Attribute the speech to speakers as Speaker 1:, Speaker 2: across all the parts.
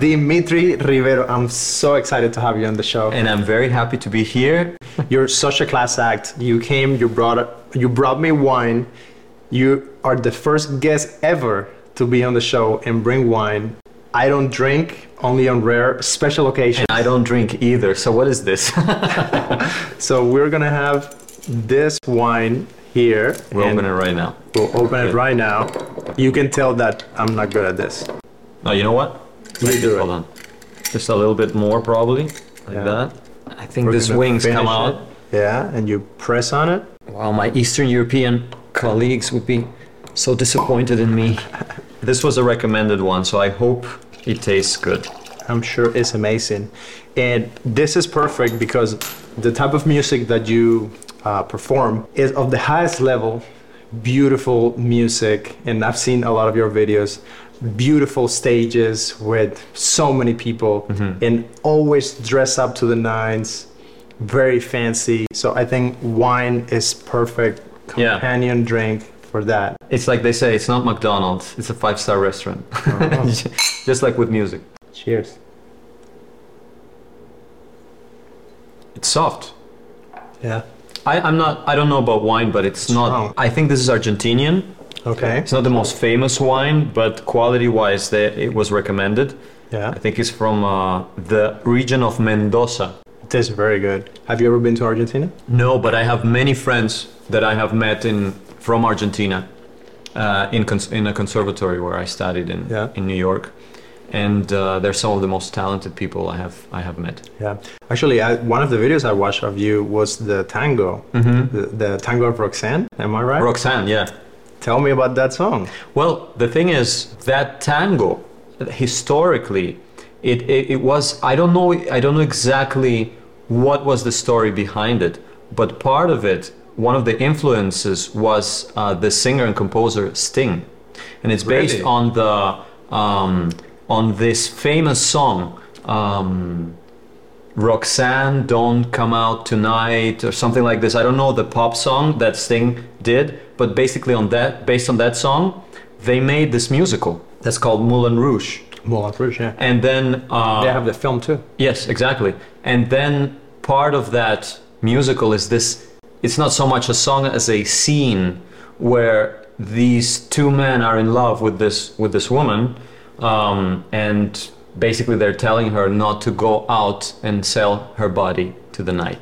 Speaker 1: Dimitri Rivero. I'm so excited to have you on the show.
Speaker 2: And I'm very happy to be here.
Speaker 1: You're such a class act. You came, you brought you brought me wine. You are the first guest ever to be on the show and bring wine. I don't drink, only on rare special occasions.
Speaker 2: I don't drink either. So what is this?
Speaker 1: so we're gonna have this wine here.
Speaker 2: We'll open it right now.
Speaker 1: We'll open it right now. You can tell that I'm not good at this.
Speaker 2: No, you know what?
Speaker 1: It.
Speaker 2: Hold on. Just a little bit more, probably, like
Speaker 1: Yeah.
Speaker 2: that. I think
Speaker 1: We're
Speaker 2: these wings come
Speaker 1: finish
Speaker 2: out.
Speaker 1: it. Yeah, and you press on it.
Speaker 2: Wow, my Eastern European colleagues would be so disappointed in me. This was a recommended one, so I hope it tastes good.
Speaker 1: I'm sure it's amazing. And this is perfect because the type of music that you uh, perform is of the highest level, beautiful music. And I've seen a lot of your videos, beautiful stages with so many people mm-hmm. and always dress up to the nines, very fancy. So I think wine is perfect
Speaker 2: Yeah.
Speaker 1: companion drink for that.
Speaker 2: It's like they say, it's not McDonald's, it's a five star restaurant. Uh-huh. Just like with music.
Speaker 1: Cheers.
Speaker 2: It's soft.
Speaker 1: Yeah.
Speaker 2: I, I'm not, I don't know about wine, but it's
Speaker 1: Strong.
Speaker 2: not, I think this is Argentinian.
Speaker 1: Okay.
Speaker 2: It's not the most famous wine, but quality wise, it was recommended.
Speaker 1: Yeah.
Speaker 2: I think it's from uh, the region of Mendoza.
Speaker 1: It tastes very good. Have you ever been to Argentina?
Speaker 2: No, but I have many friends that I have met in from Argentina, uh, in cons- in a conservatory where I studied in
Speaker 1: Yeah.
Speaker 2: in New York, and uh, they're some of the most talented people I have I have met.
Speaker 1: Yeah. Actually, I, one of the videos I watched of you was the tango, the, the tango of Roxanne. Am I right?
Speaker 2: Roxanne, yeah.
Speaker 1: Tell me about that song.
Speaker 2: Well, the thing is that tango, historically, it, it, it was I don't know I don't know exactly what was the story behind it, but part of it, one of the influences was uh, the singer and composer Sting, and it's based
Speaker 1: Really?
Speaker 2: on the um, on this famous song. Um, Roxanne, don't come out tonight, or something like this. I don't know the pop song that Sting did, but basically on that, based on that song, they made this musical that's called Moulin Rouge.
Speaker 1: Moulin Rouge, yeah.
Speaker 2: And then, uh,
Speaker 1: They have the film too.
Speaker 2: yes, exactly. And then part of that musical is this. It's not so much a song as a scene where these two men are in love with this with this woman, um, and basically they're telling her not to go out and sell her body to the night.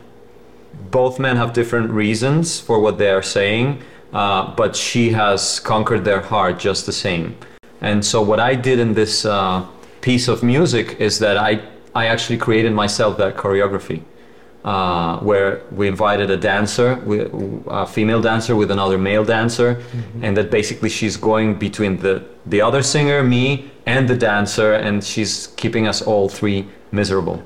Speaker 2: Both men have different reasons for what they are saying, uh, but she has conquered their heart just the same. And so what I did in this uh, piece of music is that I I actually created myself that choreography uh, where we invited a dancer, a female dancer with another male dancer, and that basically she's going between the, the other singer, me, and the dancer, and she's keeping us all three miserable.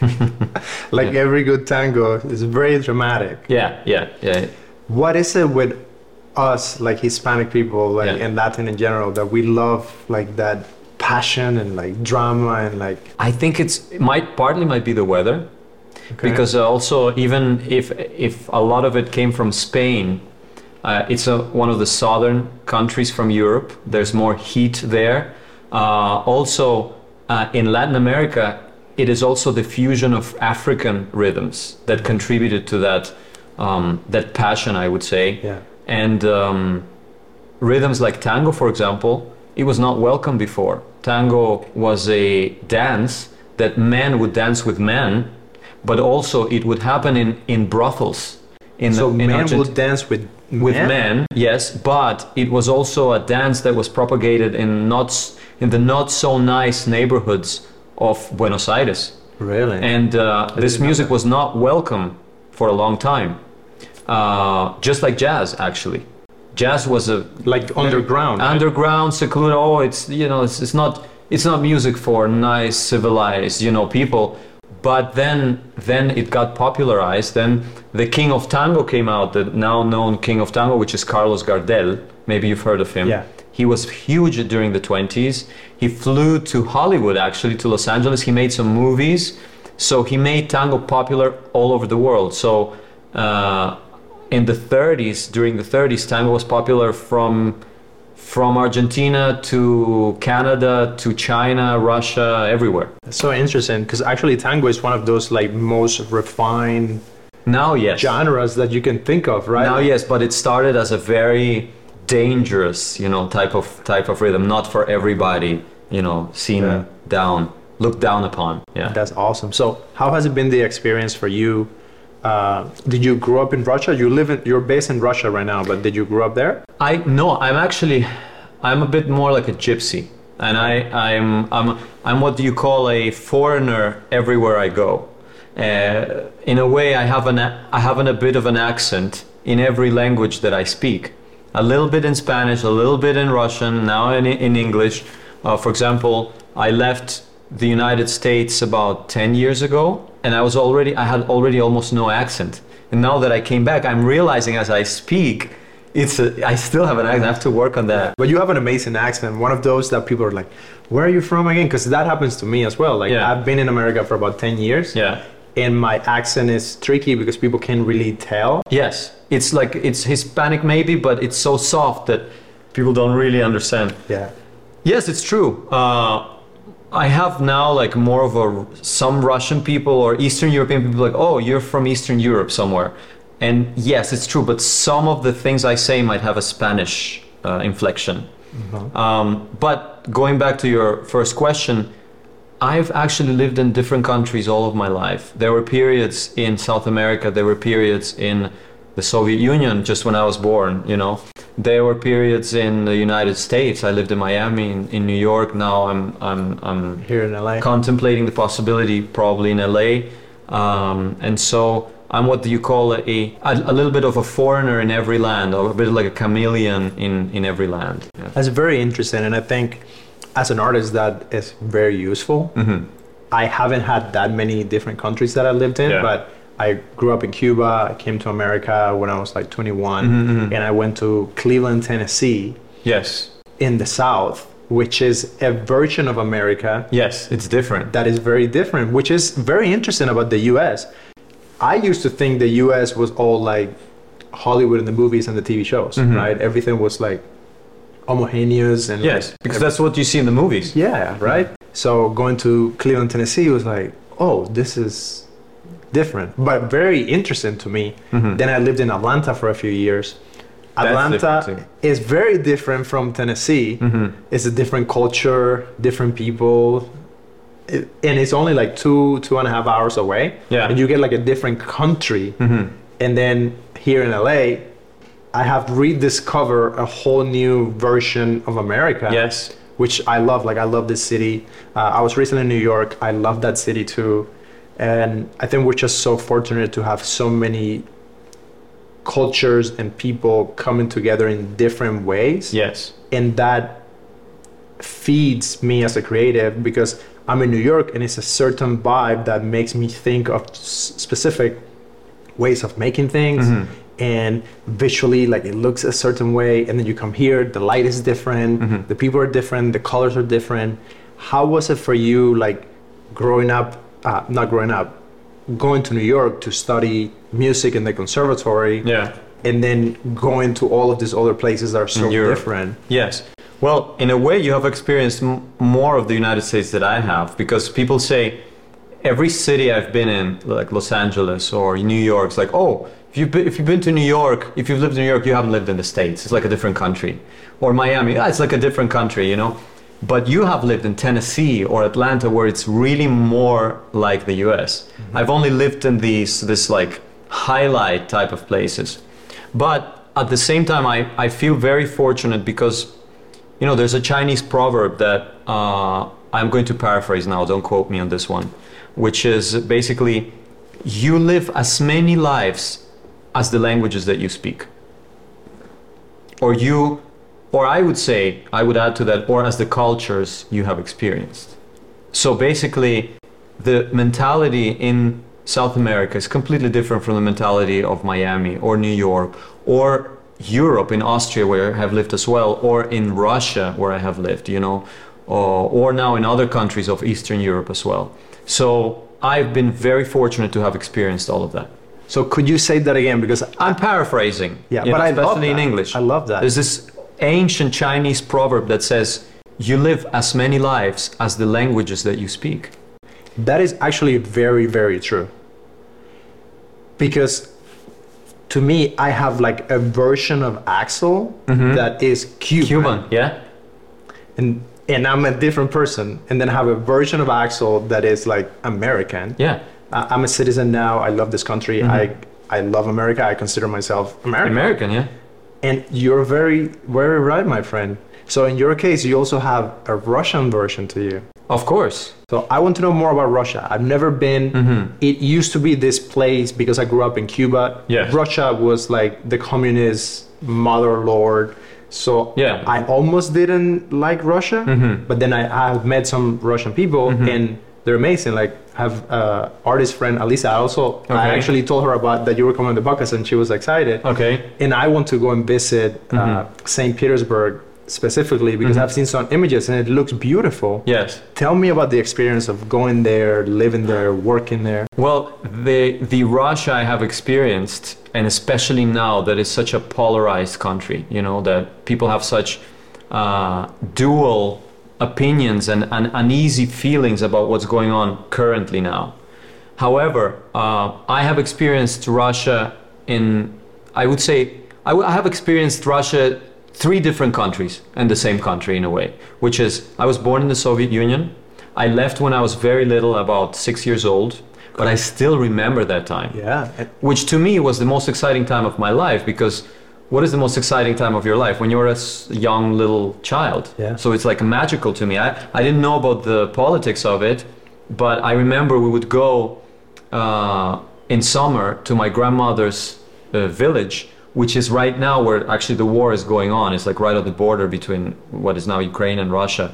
Speaker 1: Like every good tango, it's very dramatic.
Speaker 2: Yeah, yeah, yeah.
Speaker 1: What is it with us, like Hispanic people, like
Speaker 2: Yeah.
Speaker 1: and Latin in general, that we love like that passion and like drama and like
Speaker 2: I think it's it might partly might be the weather,
Speaker 1: Okay.
Speaker 2: because uh, also even if if a lot of it came from Spain, uh, it's a, one of the southern countries from Europe. There's more heat there. Uh, also, uh, in Latin America, it is also the fusion of African rhythms that contributed to that um, that passion, I would say.
Speaker 1: yeah.
Speaker 2: And um, rhythms like tango, for example, it was not welcome before. Tango was a dance that men would dance with men, but also it would happen in, in brothels. In,
Speaker 1: So
Speaker 2: in
Speaker 1: men
Speaker 2: Argent-
Speaker 1: would dance with
Speaker 2: with men, yes, but it was also a dance that was propagated in not in the not so nice neighborhoods of Buenos Aires
Speaker 1: Really?
Speaker 2: and uh, this music was not welcome for a long time uh, just like jazz actually. Jazz was a
Speaker 1: like underground. right?
Speaker 2: underground secluded oh it's you know it's, it's not it's not music for nice civilized you know people. But then then it got popularized. Then the king of tango came out the now known king of tango which is carlos gardel. Maybe you've heard of him.
Speaker 1: Yeah.
Speaker 2: he was huge during the 20s he flew to hollywood actually to los angeles. He made some movies. So he made tango popular all over the world. So uh, in the 30s during the 30s tango was popular from from Argentina to Canada to China, Russia, everywhere.
Speaker 1: That's so interesting because actually tango is one of those like most refined
Speaker 2: Now, yes.
Speaker 1: genres that you can think of, right?
Speaker 2: Now, yes, but it started as a very dangerous, you know, type of type of rhythm, not for everybody, you know, seen
Speaker 1: Yeah.
Speaker 2: down, looked down upon. Yeah.
Speaker 1: That's awesome. So, how has it been the experience for you? Uh, did you grow up in Russia? You live in, you're based in Russia right now, but did you grow up there?
Speaker 2: I no, I'm actually, I'm a bit more like a gypsy, and I, I'm, I'm, I'm what do you call a foreigner everywhere I go. Uh, in a way, I have an, I have an, a bit of an accent in every language that I speak. A little bit in Spanish, a little bit in Russian, now in, in English. Uh, for example, I left the United States about 10 years ago, and I was already, I had already almost no accent. And now that I came back, I'm realizing as I speak, it's a, I still have an accent. I have to work on that.
Speaker 1: But you have an amazing accent. One of those that people are like, "Where are you from again?" Because that happens to me as well. Like
Speaker 2: Yeah.
Speaker 1: I've been in America for about ten years,
Speaker 2: Yeah.
Speaker 1: and my accent is tricky because people can't really tell.
Speaker 2: Yes. It's like it's Hispanic maybe, but it's so soft that people don't really understand.
Speaker 1: Yeah.
Speaker 2: Yes, it's true. Uh, I have now like more of a some Russian people or Eastern European people like, oh, you're from Eastern Europe somewhere, and yes, it's true. But some of the things I say might have a Spanish uh, inflection. Um, but going back to your first question, I've actually lived in different countries all of my life. There were periods in South America, there were periods in the Soviet Union just when I was born, you know. There were periods in the United States. I lived in Miami, in, in New York. Now I'm, I'm, I'm
Speaker 1: Here in LA.
Speaker 2: contemplating the possibility probably in LA. Um, and so I'm what do you call a, a, a little bit of a foreigner in every land, or a bit like a chameleon in, in every land. Yeah.
Speaker 1: That's very interesting, and I think as an artist that is very useful. I haven't had that many different countries that I lived in,
Speaker 2: Yeah.
Speaker 1: but I grew up in Cuba. I came to America when I was like 21,
Speaker 2: Mm-hmm,
Speaker 1: and I went to Cleveland, Tennessee,
Speaker 2: Yes.
Speaker 1: in the South, which is a version of America
Speaker 2: Yes, it's different.
Speaker 1: that is very different, which is very interesting about the US. I used to think the US was all like Hollywood and the movies and the TV shows,
Speaker 2: Mm-hmm.
Speaker 1: right? Everything was like homogeneous and
Speaker 2: Yes,
Speaker 1: like,
Speaker 2: because that's what you see in the movies.
Speaker 1: yeah, right. So going to Cleveland, Tennessee was like, oh, this is different, but very interesting to me. Mm-hmm. Then I lived in Atlanta for a few years. Atlanta is very different from Tennessee. Mm-hmm. It's a different culture, different people, it, and it's only like two two and a half hours away.
Speaker 2: Yeah.
Speaker 1: and you get like a different country. Mm-hmm. And then here in LA, I have rediscovered a whole new version of America
Speaker 2: Yes.
Speaker 1: which I love. Like I love this city. Uh, I was recently in New York. I love that city too, and I think we're just so fortunate to have so many cultures and people coming together in different ways,
Speaker 2: Yes.
Speaker 1: and that feeds me as a creative because I'm in New York and it's a certain vibe that makes me think of specific ways of making things. Mm-hmm. And visually like it looks a certain way and then you come here the light is different mm-hmm. the people are different the colors are different. How was it for you like growing up uh, not growing up going to new york to study music in the conservatory
Speaker 2: Yeah.
Speaker 1: and then going to all of these other places that are so different
Speaker 2: Yes. Well, in a way, you have experienced m- more of the United States that I have because people say every city I've been in, like Los Angeles or New York, it's like, oh, if you've, been, if you've been to New York, if you've lived in New York, you haven't lived in the States. It's like a different country. Or Miami, yeah, it's like a different country, you know? But you have lived in Tennessee or Atlanta where it's really more like the US. I've only lived in these, this like highlight type of places. But at the same time, I, I feel very fortunate because you know, there's a Chinese proverb that uh, I'm going to paraphrase now, don't quote me on this one, which is basically you live as many lives as the languages that you speak. Or you, or I would say, I would add to that, or as the cultures you have experienced. So basically, the mentality in South America is completely different from the mentality of Miami or New York or Europe in Austria where I have lived as well or in Russia where I have lived, you know, or, or now in other countries of Eastern Europe as well. So I've been very fortunate to have experienced all of that.
Speaker 1: so could you say that again because
Speaker 2: I'm paraphrasing.
Speaker 1: Yeah, but
Speaker 2: know,
Speaker 1: I love
Speaker 2: especially in. English.
Speaker 1: I love that.
Speaker 2: There's this ancient Chinese proverb that says, "You live as many lives as the languages that you speak."
Speaker 1: That is actually very, very true. Because to me, I have like a version of Axel mm-hmm. that is Cuban.
Speaker 2: Cuban, yeah.
Speaker 1: And, and I'm a different person. And then I have a version of Axel that is like American.
Speaker 2: Yeah.
Speaker 1: I'm a citizen now. I love this country. Mm-hmm. I, I love America. I consider myself American.
Speaker 2: American, yeah.
Speaker 1: And you're very, very right, my friend. So in your case, you also have a Russian version to you.
Speaker 2: Of course.
Speaker 1: So I want to know more about Russia. I've never been.
Speaker 2: Mm-hmm.
Speaker 1: It used to be this place because I grew up in Cuba.
Speaker 2: Yes.
Speaker 1: Russia was like the communist mother lord. So
Speaker 2: Yeah. Mm-hmm.
Speaker 1: I almost didn't like Russia, but then I, I've met some Russian people and they're amazing. Like I have uh, artist friend Alisa. I also I actually told her about that you were coming to the podcast and she was excited.
Speaker 2: Okay.
Speaker 1: And I want to go and visit uh,
Speaker 2: Mm-hmm.
Speaker 1: St. Petersburg specifically because I've seen some images and it looks beautiful.
Speaker 2: Yes.
Speaker 1: Tell me about the experience of going there, living there, working there.
Speaker 2: Well, the the Russia I have experienced, and especially now that it's such a polarized country, you know, that people have such uh, dual opinions and, and uneasy feelings about what's going on currently now. However, uh, I have experienced Russia in, I would say, I, w- I have experienced Russia three different countries and the same country in a way, which is I was born in the Soviet Union. I left when I was very little, about six years old, but I still remember that time
Speaker 1: Yeah.
Speaker 2: which to me was the most exciting time of my life because what is the most exciting time of your life? When you're a young little child.
Speaker 1: Yeah.
Speaker 2: so it's like magical to me. I, I didn't know about the politics of it but i remember we would go uh, in summer to my grandmother's uh, village which is right now where actually the war is going on. It's like right at the border between what is now ukraine and russia.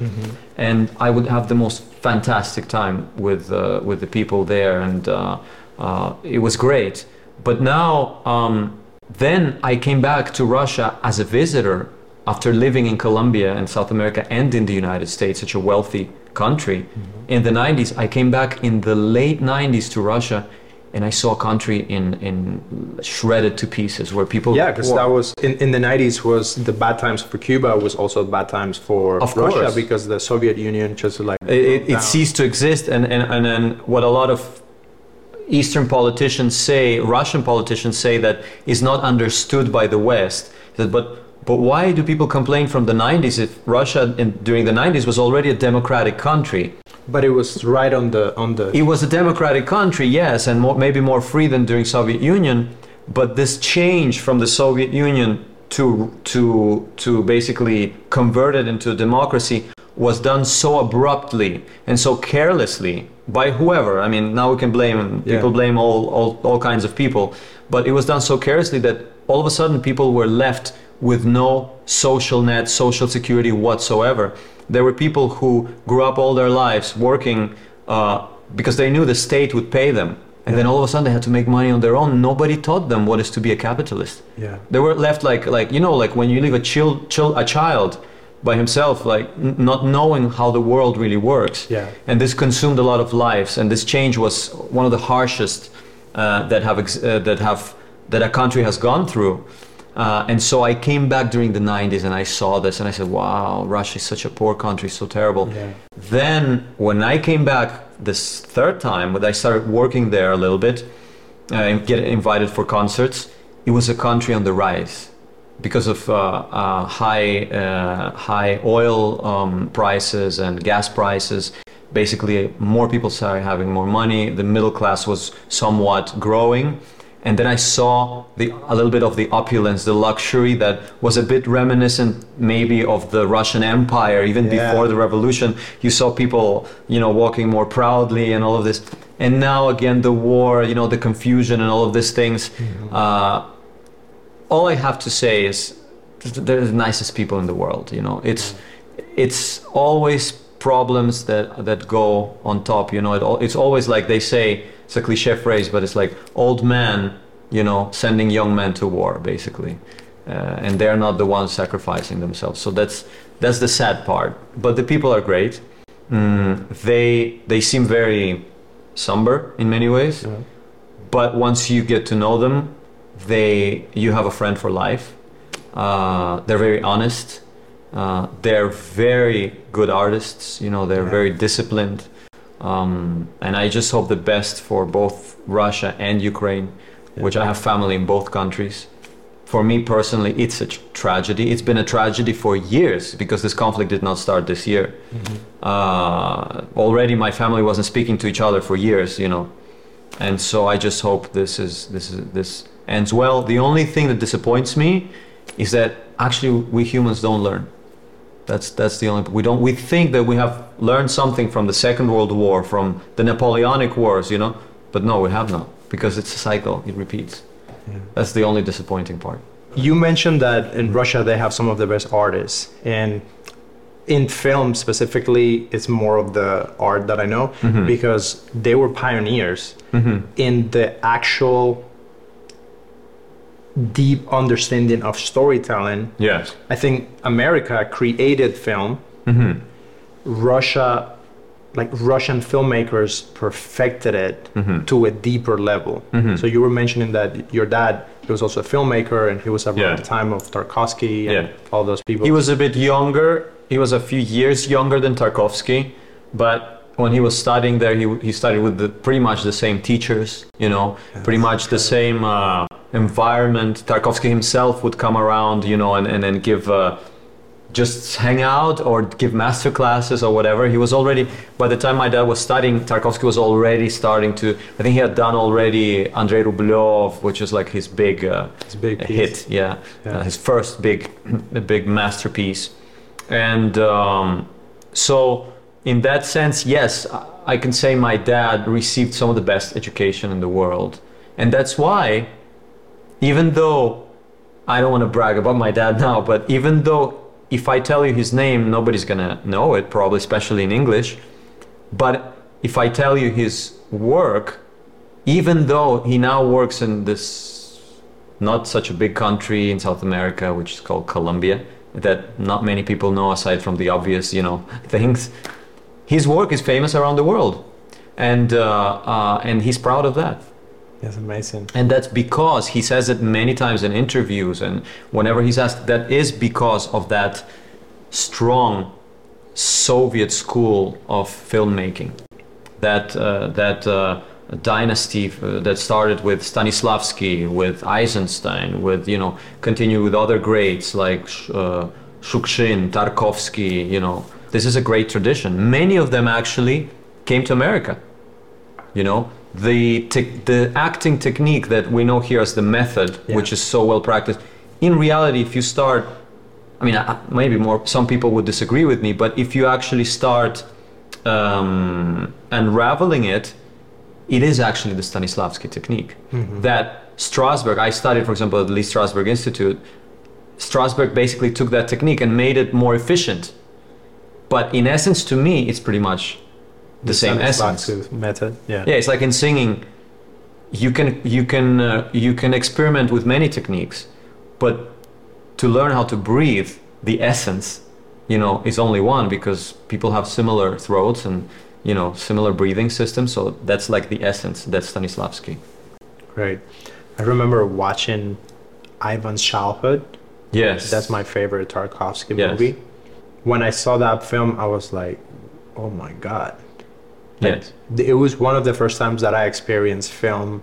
Speaker 2: And i would have the most fantastic time with uh, with the people there. And uh, uh, it was great. But now um, then i came back to russia as a visitor after living in colombia and south america and in the united states such a wealthy country. Mm-hmm. In the 90s i came back in the late 90s to russia and i saw a country in, in shredded to pieces where people
Speaker 1: Yeah, because that was in, in the 90s was the bad times for Cuba was also bad times for
Speaker 2: Of
Speaker 1: Russia
Speaker 2: course.
Speaker 1: because the Soviet Union just like
Speaker 2: it, it, it ceased to exist and, and, and, and what a lot of eastern politicians say russian politicians say that is not understood by the west. That, but but why do people complain from the 90s if russia in, during the 90s was already a democratic country?
Speaker 1: But it was right on the on the
Speaker 2: it was a democratic country yes and more, maybe more free than during soviet union but this change from the soviet union to to to basically convert it into a democracy was done so abruptly and so carelessly by whoever. I mean now we can blame
Speaker 1: Yeah.
Speaker 2: people blame all, all all kinds of people but it was done so carelessly that all of a sudden people were left with no social net social security whatsoever. There were people who grew up all their lives working uh, because they knew the state would pay them and then all of a sudden they had to make money on their own. Nobody taught them what is to be a capitalist.
Speaker 1: Yeah.
Speaker 2: They were left like like you know like when you leave a chill a child by himself like n- not knowing how the world really works
Speaker 1: Yeah.
Speaker 2: and this consumed a lot of lives and this change was one of the harshest uh, that have ex- uh, that have that a country has gone through uh, and so I came back during the 90s and I saw this and I said, wow, Russia is such a poor country, so terrible.
Speaker 1: Yeah.
Speaker 2: Then, when I came back this third time, when I started working there a little bit, uh, and get invited for concerts, it was a country on the rise because of uh, uh, high uh, high oil um, prices and gas prices. Basically, more people started having more money. The middle class was somewhat growing, and then I saw the a little bit of the opulence, the luxury that was a bit reminiscent maybe of the Russian Empire even
Speaker 1: Yeah.
Speaker 2: before the revolution. You saw people, you know, walking more proudly and all of this. And now again, the war, you know, the confusion and all of these things. Uh, all I have to say is they're the nicest people in the world. You know, it's it's always problems that that go on top. You know, it, al- it's always like they say it's a cliche phrase, but it's like old man, you know, sending young men to war, basically, uh, and they're not the ones sacrificing themselves. So that's that's the sad part. But the people are great. Mm, they they seem very somber in many ways
Speaker 1: Yeah.
Speaker 2: but once you get to know them they you have a friend for life Uh, they're very honest. Uh, they're very good artists. You know, they're
Speaker 1: Yeah.
Speaker 2: very disciplined. Um, and I just hope the best for both Russia and Ukraine, which I have family in both countries. For me personally, it's a tr- tragedy. It's been a tragedy for years because this conflict did not start this year. Uh, already, my family wasn't speaking to each other for years, you know, and so I just hope this is this is this ends well. The only thing that disappoints me is that actually we humans don't learn. That's that's the only we don't we think that we have learned something from the Second World War, from the Napoleonic Wars, you know, but no, we have not because it's a cycle. It repeats. That's the only disappointing part.
Speaker 1: You mentioned that in Russia they have some of the best artists, and in film specifically, it's more of the art that I know mm-hmm. because they were pioneers mm-hmm. in the actual deep understanding of storytelling.
Speaker 2: Yes.
Speaker 1: I think America created film. Mm-hmm. Russia, like Russian filmmakers, perfected it mm-hmm. to a deeper level. Mm-hmm. So you were mentioning that your dad he was also a filmmaker, and he was around
Speaker 2: Yeah.
Speaker 1: the time of Tarkovsky and
Speaker 2: Yeah.
Speaker 1: all those people.
Speaker 2: He was a bit younger. He was a few years younger than Tarkovsky, but when he was studying there, he, he studied with the, pretty much the same teachers, you know, pretty much the same uh, environment. Tarkovsky himself would come around, you know, and, and then give uh, just hang out or give master classes or whatever. He was already, by the time my dad was studying, Tarkovsky was already starting to, I think he had done already Andrei Rublev, which is like his big, uh,
Speaker 1: His big
Speaker 2: hit, yeah,
Speaker 1: Yeah.
Speaker 2: Uh, his first big, big masterpiece. And um, so, in that sense, yes, I can say my dad received some of the best education in the world. And that's why, even though I don't want to brag about my dad now, but even though if I tell you his name, nobody's gonna know it, probably, especially in English. But if I tell you his work, even though he now works in this not such a big country in South America, which is called Colombia, that not many people know aside from the obvious, you know, things. His work is famous around the world, and uh, uh, and he's proud of that.
Speaker 1: That's amazing.
Speaker 2: And that's because he says it many times in interviews and whenever he's asked, that is because of that strong Soviet school of filmmaking. That, uh, that uh, dynasty uh, that started with Stanislavski, with Eisenstein, with, you know, continue with other greats like uh, Shukshin, Tarkovsky, you know. This is a great tradition. Many of them actually came to America you know the tec- the acting technique that we know here as the method
Speaker 1: Yeah.
Speaker 2: which is so well practiced. In reality if you start i mean maybe more some people would disagree with me but if you actually start um, unraveling it it is actually the stanislavski technique. That strasberg i studied for example at the lee strasberg institute strasberg basically took that technique and made it more efficient. But in essence to me it's pretty much the, same essence
Speaker 1: method. Yeah.
Speaker 2: yeah, it's like in singing, you can you can uh, you can experiment with many techniques, but to learn how to breathe, the essence, you know, is only one because people have similar throats and you know similar breathing systems. So that's like the essence. That's Stanislavski.
Speaker 1: right I remember watching Ivan's Childhood.
Speaker 2: Yes,
Speaker 1: That's my favorite Tarkovsky
Speaker 2: Yes.
Speaker 1: movie. When I saw that film, I was like, "Oh my god!"
Speaker 2: Yes,
Speaker 1: It was one of the first times that I experienced film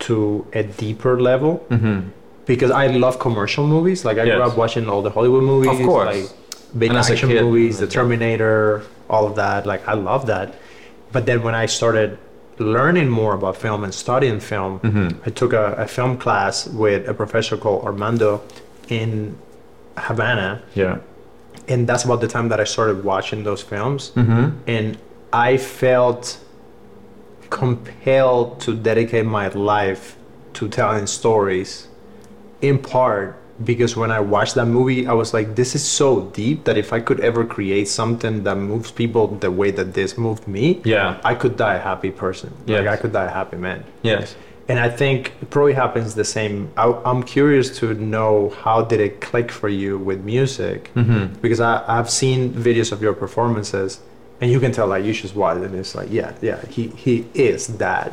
Speaker 1: to a deeper level
Speaker 2: hmm
Speaker 1: because I love commercial movies. Like I grew up watching all the Hollywood movies,
Speaker 2: Of course.
Speaker 1: like big
Speaker 2: And
Speaker 1: action
Speaker 2: kid,
Speaker 1: movies, The. Terminator, all of that. Like I love that. But then when I started learning more about film and studying film,
Speaker 2: hmm
Speaker 1: I took a, a film class with a professor called Armando in Havana,
Speaker 2: yeah,
Speaker 1: and that's about the time that I started watching those films,
Speaker 2: hmm
Speaker 1: and I felt compelled to dedicate my life to telling stories, in part because when I watched that movie, I was like, this is so deep that if I could ever create something that moves people the way that this moved me,
Speaker 2: yeah,
Speaker 1: I could die a happy person. Like I could die a happy man.
Speaker 2: yes.
Speaker 1: And I think it probably happens the same. I, I'm curious to know how did it click for you with music?
Speaker 2: hmm
Speaker 1: Because I, I've seen videos of your performances, and you can tell like you just watch, and it's like, yeah, yeah, he he is that.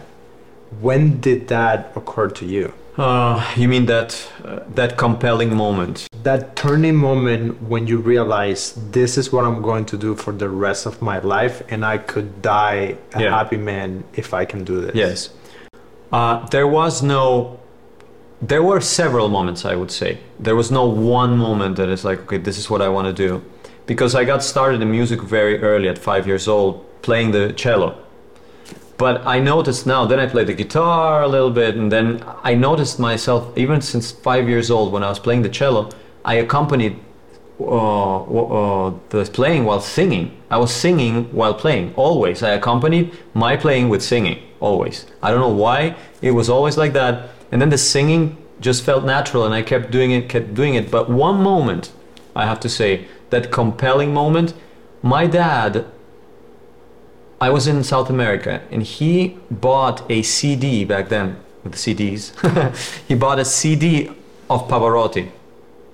Speaker 1: When did that occur to you?
Speaker 2: Uh, you mean that uh, that compelling moment?
Speaker 1: that turning moment when you realize this is what I'm going to do for the rest of my life, and I could die a
Speaker 2: Yeah.
Speaker 1: happy man if I can do this.
Speaker 2: Yes. Uh, there was no. There were several moments, I would say. There was no one moment that is like, okay, this is what I want to do. Because I got started in music very early at five years old, playing the cello. But I noticed now, then I played the guitar a little bit, and then I noticed myself, even since five years old, when I was playing the cello, I accompanied uh, uh, the playing while singing. I was singing while playing, always. I accompanied my playing with singing, always. I don't know why, it was always like that. And then the singing just felt natural, and I kept doing it, kept doing it. But one moment, I have to say, that compelling moment, my dad I was in South America and he bought a CD back then with the CDs. he bought a CD of Pavarotti,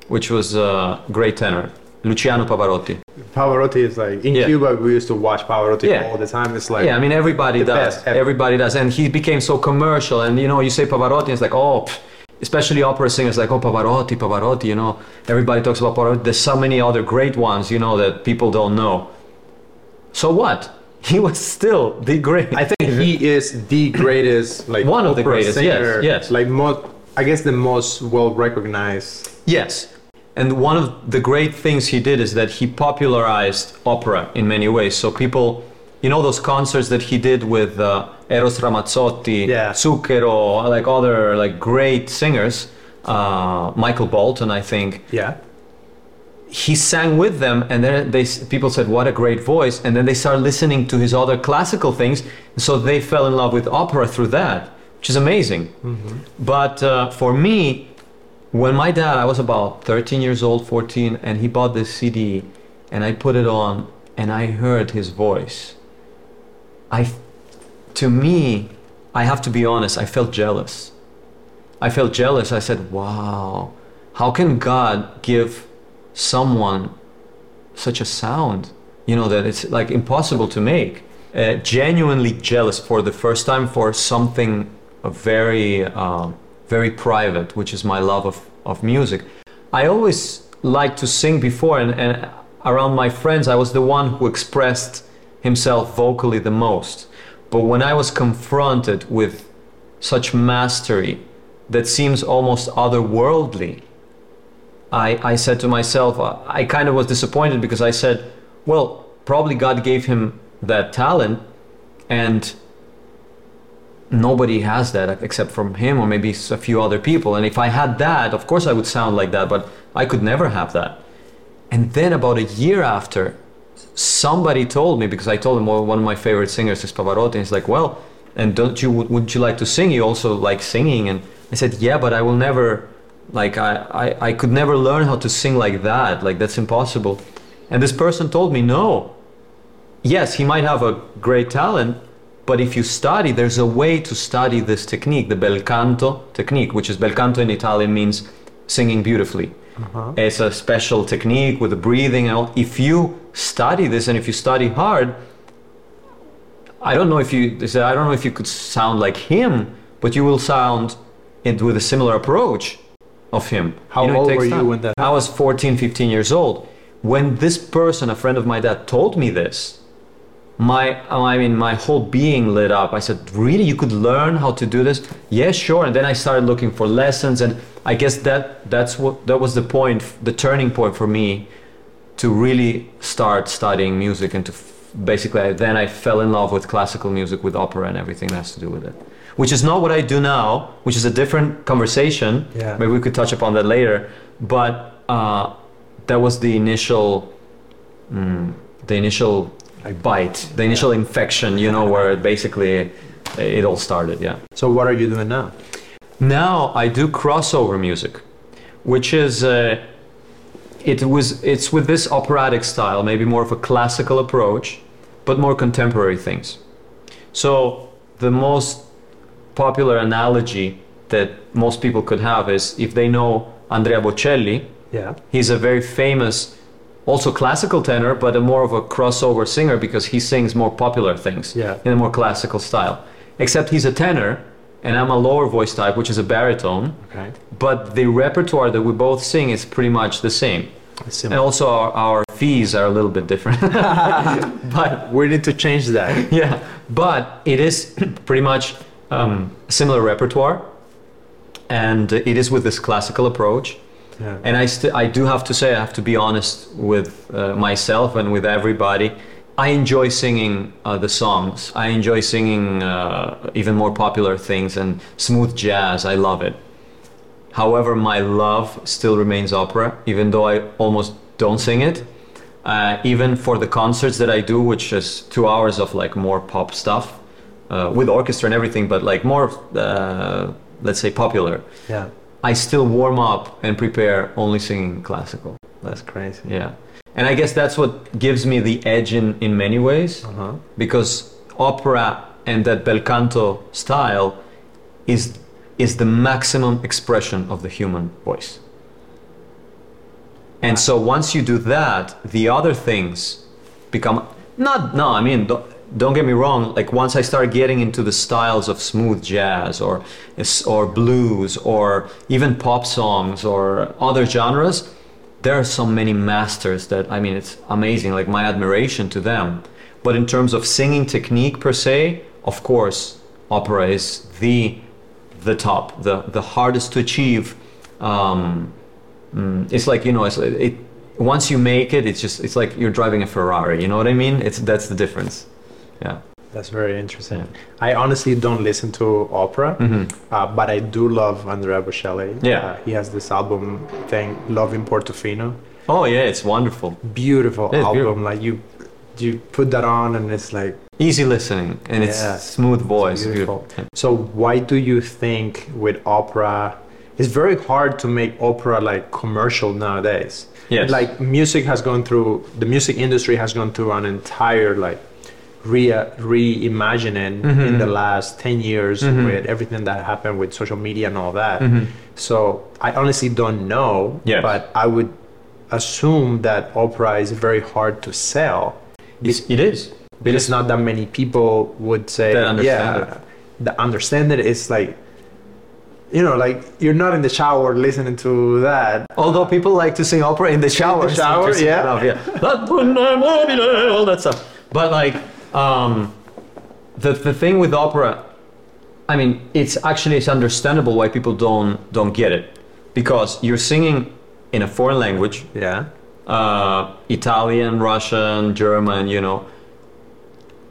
Speaker 2: which was a great tenor, Luciano Pavarotti.
Speaker 1: Pavarotti is like in
Speaker 2: Yeah.
Speaker 1: Cuba. We used to watch Pavarotti
Speaker 2: Yeah.
Speaker 1: all the time. It's like
Speaker 2: yeah, I mean everybody does. Everybody does, and he became so commercial. And you know, you say Pavarotti, it's like oh, pff, especially opera singers like oh Pavarotti, Pavarotti. You know, everybody talks about Pavarotti. There's so many other great ones, you know, that people don't know. So what? He was still the great.
Speaker 1: I think he is the greatest, like
Speaker 2: One of the greatest, yes, yes.
Speaker 1: Like most, I guess the most well recognized.
Speaker 2: Yes. And one of the great things he did is that he popularized opera in many ways. So people, you know, those concerts that he did with uh, Eros Ramazzotti,
Speaker 1: Yeah.
Speaker 2: Zucchero, like other like great singers, uh, Michael Bolton, I think.
Speaker 1: Yeah.
Speaker 2: He sang with them, and then they people said, "What a great voice!" And then they started listening to his other classical things, so they fell in love with opera through that, which is amazing. But uh, for me, when my dad, I was about 13 years old, 14, and he bought this CD, and I put it on, and I heard his voice. I, to me, I have to be honest, I felt jealous. I felt jealous. I said, "Wow, how can God give someone such a sound? You know that it's like impossible to make." Uh, genuinely jealous for the first time for something very, um, very private, which is my love of, of music. I always liked to sing before, and, and around my friends, I was the one who expressed himself vocally the most. But when I was confronted with such mastery that seems almost otherworldly, I, I said to myself, uh, I kind of was disappointed because I said, well, probably God gave him that talent and nobody has that except from him or maybe a few other people. And if I had that, of course I would sound like that, but I could never have that. And then about a year after, somebody told me because I told him well, one of my favorite singers is Pavarotti. And he's like, well, and don't you wouldn't you like to sing? You also like singing? And I said, yeah, but I will never, like I, I, I could never learn how to sing like that. Like that's impossible. And this person told me, no. Yes, he might have a great talent, but if you study, there's a way to study this technique, the bel canto technique, which is bel canto in Italian means singing beautifully. Uh-huh. It's a special technique with the breathing. And all. If you study this and if you study hard, I don't know if you they said, I don't know if you could sound like him, but you will sound it with a similar approach of him.
Speaker 1: How
Speaker 2: You know,
Speaker 1: old were you
Speaker 2: time.
Speaker 1: when that
Speaker 2: I was 14, 15 years old. When this person, a friend of my dad, told me this, my I mean my whole being lit up. I said, "Really? You could learn how to do this?" Yes, sure. And then I started looking for lessons, and I guess that that's what that was the point, the turning point for me to really start studying music and to f- basically I, then I fell in love with classical music, with opera, and everything that has to do with it. Which is not what I do now, which is a different conversation.
Speaker 1: Yeah.
Speaker 2: Maybe we could touch upon that later. But uh, that was the initial, mm, the initial bite, the initial infection. You know, where it basically it all started. Yeah.
Speaker 1: So what are you doing now?
Speaker 2: Now I do crossover music, which is uh, it was it's with this operatic style, maybe more of a classical approach, but more contemporary things. So the most popular analogy that most people could have is if they know Andrea Bocelli,
Speaker 1: Yeah.
Speaker 2: he's a very famous also classical tenor but a more of a crossover singer because he sings more popular things
Speaker 1: Yeah.
Speaker 2: in a more classical style except he's a tenor and I'm a lower voice type, which is a baritone.
Speaker 1: Okay.
Speaker 2: But the repertoire that we both sing is pretty much the same. And also, our, our fees are a little bit different. but
Speaker 1: We need to change that.
Speaker 2: yeah, but it is pretty much um, similar repertoire, and it is with this classical approach.
Speaker 1: Yeah.
Speaker 2: And I, st- I do have to say, I have to be honest with uh, myself and with everybody. I enjoy singing uh, the songs. I enjoy singing uh, even more popular things and smooth jazz. I love it. However, my love still remains opera, even though I almost don't sing it. Uh, even for the concerts that I do, which is two hours of like more pop stuff uh, with orchestra and everything, but like more, uh, let's say, popular.
Speaker 1: Yeah.
Speaker 2: I still warm up and prepare only singing classical.
Speaker 1: That's crazy.
Speaker 2: Yeah. And I guess that's what gives me the edge in, in many ways
Speaker 1: Uh-huh.
Speaker 2: because opera and that bel canto style is is the maximum expression of the human voice. And so once you do that, the other things become not no, I mean don't, get me wrong, like once I start getting into the styles of smooth jazz or or blues or even pop songs or other genres, there are so many masters that I mean it's amazing, like my admiration to them. But in terms of singing technique per se, of course, opera is the the top, the the hardest to achieve. Um, mm, it's like you know, it's it. Once you make it, it's just it's like you're driving a Ferrari. You know what I mean? It's that's the difference. Yeah.
Speaker 1: That's very interesting. I honestly don't listen to opera, uh, but I do love Andrea Bocelli.
Speaker 2: Yeah.
Speaker 1: Uh, he has this album thing, Love in Portofino.
Speaker 2: Oh yeah, it's wonderful.
Speaker 1: Beautiful
Speaker 2: It's
Speaker 1: album.
Speaker 2: beautiful.
Speaker 1: Like you, you put that on and it's like
Speaker 2: Easy listening and it's smooth voice.
Speaker 1: beautiful.
Speaker 2: Beautiful.
Speaker 1: So why do you think with opera, it's very hard to make opera like commercial nowadays?
Speaker 2: Yes.
Speaker 1: Like music has gone through, the music industry has gone through an entire like re reimagining
Speaker 2: Mm-hmm.
Speaker 1: in the last 10 years with everything that happened with social media and all that. So I honestly don't know,
Speaker 2: Mm-hmm. Yes.
Speaker 1: but I would assume that opera is very hard to sell
Speaker 2: It's, it is.
Speaker 1: because not that many people would say
Speaker 2: That understand
Speaker 1: yeah that understand it is like you know like you're not in the shower listening to that
Speaker 2: Although people like to sing opera in the shower. it's
Speaker 1: shower,
Speaker 2: interesting
Speaker 1: yeah.
Speaker 2: enough, yeah. All that stuff. But like, um, the the thing with opera, I mean, it's actually it's understandable why people don't don't get it, because you're singing in a foreign language,
Speaker 1: yeah.
Speaker 2: Uh, Italian, Russian, German, you know,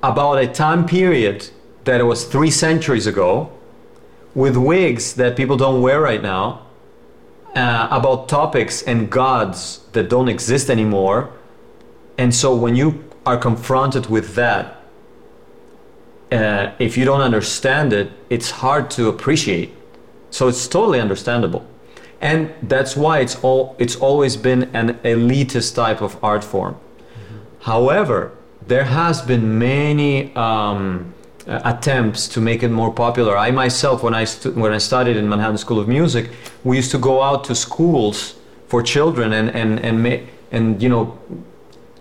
Speaker 2: about a time period that was three centuries ago, with wigs that people don't wear right now, uh, about topics and gods that don't exist anymore. And so when you are confronted with that, uh, if you don't understand it, it's hard to appreciate. So it's totally understandable. And that's why it's all it's always been an elitist type of art form. However, there has been many um, uh, attempts to make it more popular. I myself, when I stu- when I studied in Manhattan School of Music, we used to go out to schools for children and and and ma- and you know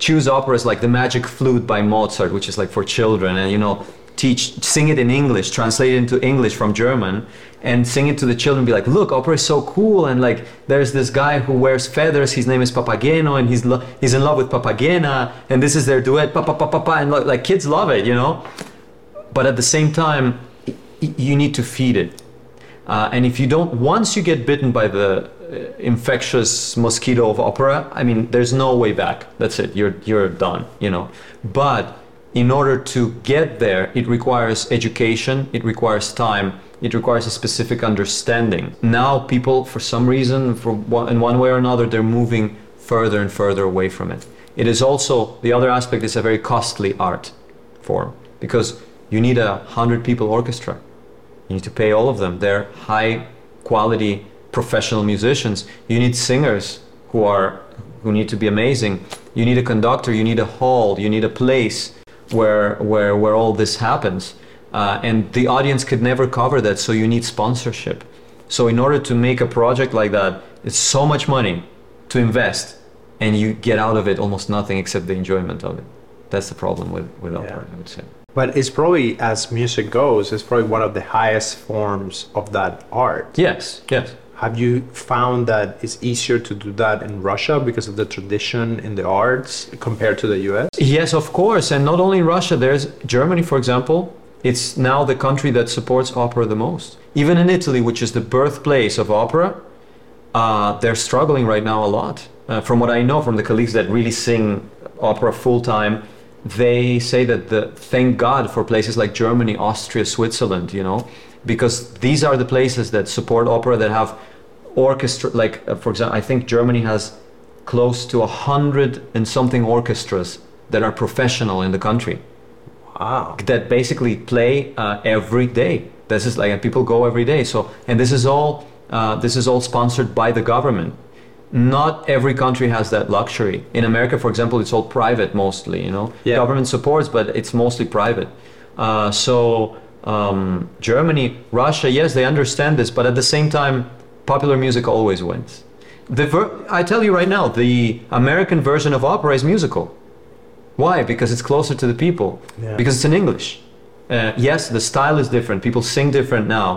Speaker 2: choose operas like the Magic Flute by Mozart, which is like for children, and you know teach sing it in English, translate it into English from German, and sing it to the children. Be like, look, opera is so cool, and like there's this guy who wears feathers. His name is Papageno, and he's lo- he's in love with Papagena, and this is their duet, pa pa pa pa pa, and like, like kids love it, you know. But at the same time, y- you need to feed it. Uh, and if you don't, once you get bitten by the Uh, infectious mosquito of opera, I mean, there's no way back. That's it. You're you're done. You know. But in order to get there, it requires education. It requires time. It requires a specific understanding. Now, people, for some reason, for one, in one way or another, they're moving further and further away from it. It is also the other aspect is a very costly art form because you need a hundred people orchestra. You need to pay all of them. They're high quality professional musicians. You need singers who are who need to be amazing. You need a conductor. You need a hall. You need a place where where where all this happens. Uh, and the audience could never cover that. So you need sponsorship. So in order to make a project like that, it's so much money to invest, and you get out of it almost nothing except the enjoyment of it. That's the problem with with opera, I would say.
Speaker 1: But it's probably, as music goes, it's probably one of the highest forms of that art.
Speaker 2: Yes, yes.
Speaker 1: Have you found that it's easier to do that in Russia because of the tradition in the arts compared to the US?
Speaker 2: Yes, of course. And not only in Russia, there's Germany, for example. It's now the country that supports opera the most. Even in Italy, which is the birthplace of opera, uh, they're struggling right now a lot. Uh, from what I know from the colleagues that really sing opera full time, they say that the thank God for places like Germany, Austria, Switzerland, you know, because these are the places that support opera that have orchestra. Like, uh, for example, I think Germany has close to a hundred and something orchestras that are professional in the country
Speaker 1: Wow.
Speaker 2: that basically play uh, every day. This is like and people go every day. So and this is all uh, this is all sponsored by the government. Not every country has that luxury. In America, for example, it's all private mostly. You know,
Speaker 1: Yeah.
Speaker 2: government supports, but it's mostly private. Uh, so um, Germany, Russia, yes, they understand this, but at the same time, popular music always wins. The ver- I tell you right now, the American version of opera is musical. Why? Because it's closer to the people.
Speaker 1: Yeah.
Speaker 2: Because it's in English. Uh, yes, the style is different. People sing different now,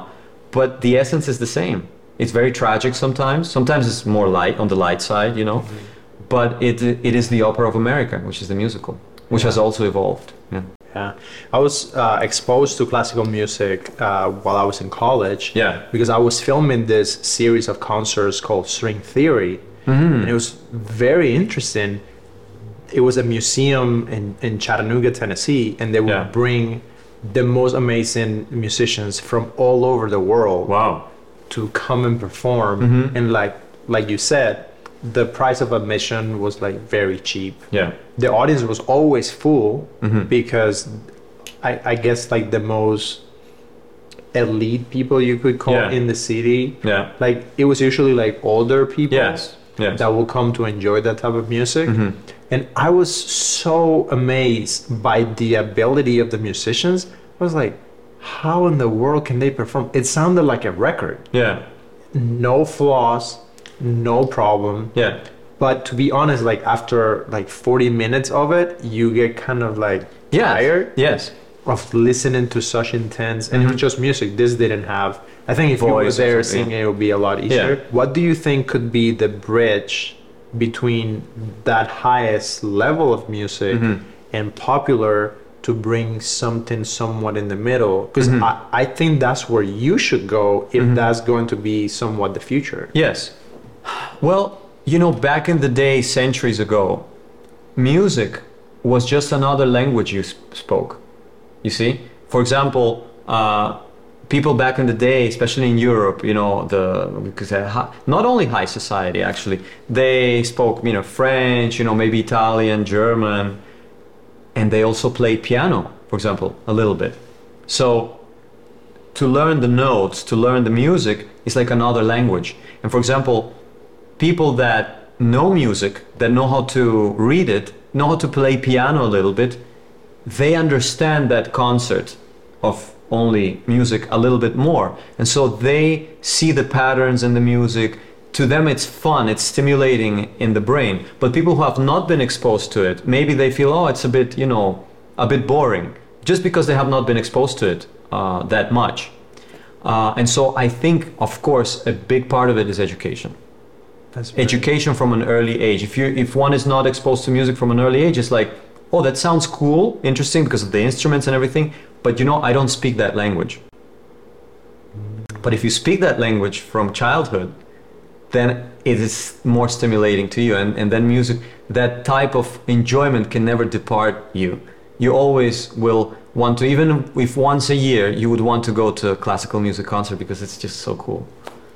Speaker 2: but the essence is the same. It's very tragic sometimes. Sometimes it's more light on the light side, you know.
Speaker 1: Mm-hmm.
Speaker 2: But it it is the opera of America, which is the musical, which has also evolved. Yeah.
Speaker 1: Yeah, I was uh, exposed to classical music uh, while I was in college.
Speaker 2: Yeah.
Speaker 1: because I was filming this series of concerts called String Theory,
Speaker 2: Mm-hmm.
Speaker 1: and it was very interesting. It was a museum in, in Chattanooga, Tennessee, and they would
Speaker 2: Yeah.
Speaker 1: bring the most amazing musicians from all over the world
Speaker 2: Wow.
Speaker 1: to come and perform.
Speaker 2: Mhm.
Speaker 1: And like like you said, the price of admission was like very cheap
Speaker 2: Yeah.
Speaker 1: the audience was always full
Speaker 2: Mhm.
Speaker 1: because I, I guess like the most elite people you could call
Speaker 2: Yeah.
Speaker 1: in the city
Speaker 2: Yeah.
Speaker 1: like it was usually like older people
Speaker 2: Yes. Yes.
Speaker 1: that will come to enjoy that type of music
Speaker 2: Mhm.
Speaker 1: and i was so amazed by the ability of the musicians i was like how in the world can they perform it sounded like a record
Speaker 2: Yeah.
Speaker 1: no flaws no problem
Speaker 2: Yeah.
Speaker 1: but to be honest, like after like 40 minutes of it, you get kind of like
Speaker 2: Yes.
Speaker 1: tired
Speaker 2: Yes.
Speaker 1: of listening to such intense and it was just music. This didn't have I think if you were there singing it would be a lot easier.
Speaker 2: Yeah.
Speaker 1: What do you think could be the bridge between that highest level of music
Speaker 2: Mhm.
Speaker 1: and popular to bring something somewhat in the middle? Because
Speaker 2: Mhm.
Speaker 1: I, I think that's where you should go if
Speaker 2: Mhm.
Speaker 1: that's going to be somewhat the future.
Speaker 2: Yes. Well, you know, back in the day, centuries ago, music was just another language you sp- spoke. You see? For example, uh, people back in the day, especially in Europe, you know, the because they had hi- not only high society actually, they spoke, you know, French, you know, maybe Italian, German, and they also played piano, for example, a little bit. So to learn the notes, to learn the music is like another language. And for example, people that know music, that know how to read it, know how to play piano a little bit, they understand that concert of only music a little bit more. And so they see the patterns in the music. To them, it's fun, it's stimulating in the brain. But people who have not been exposed to it, maybe they feel, oh, it's a bit, you know, a bit boring, just because they have not been exposed to it uh, that much. Uh, and so I think, of course, a big part of it is education
Speaker 1: That's
Speaker 2: education from an early age. If you if one is not exposed to music from an early age, it's like, oh, that sounds cool, interesting because of the instruments and everything. But you know, I don't speak that language. But if you speak that language from childhood, then it is more stimulating to you, and, and then music, that type of enjoyment can never depart you. You always will want to, even if once a year you would want to go to a classical music concert because it's just so cool.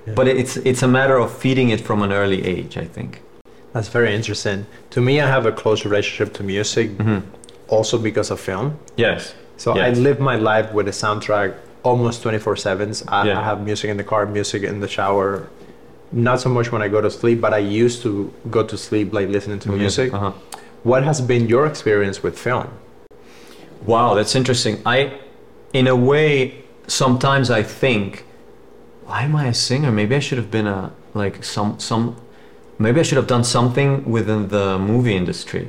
Speaker 1: Yeah.
Speaker 2: But it's it's a matter of feeding it from an early age, I think.
Speaker 1: That's very interesting. To me, I have a close relationship to music,
Speaker 2: Mhm.
Speaker 1: also because of film.
Speaker 2: Yes.
Speaker 1: So
Speaker 2: Yes.
Speaker 1: I live my life with a soundtrack almost 24 7. I,
Speaker 2: Yeah.
Speaker 1: I have music in the car, music in the shower. Not so much when I go to sleep, but I used to go to sleep like listening to music.
Speaker 2: Uh-huh.
Speaker 1: What has been your experience with film?
Speaker 2: Wow, that's interesting. I, in a way, sometimes I think, why am I a singer? Maybe I should have been a like some some, maybe I should have done something within the movie industry.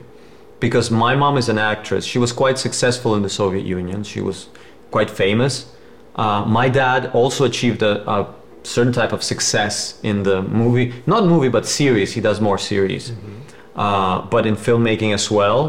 Speaker 2: because my mom is an actress. She was quite successful in the Soviet Union. She was quite famous. Uh, my dad also achieved a, a certain type of success in the movie, not movie, but series. He does more series, uh, but in filmmaking as well.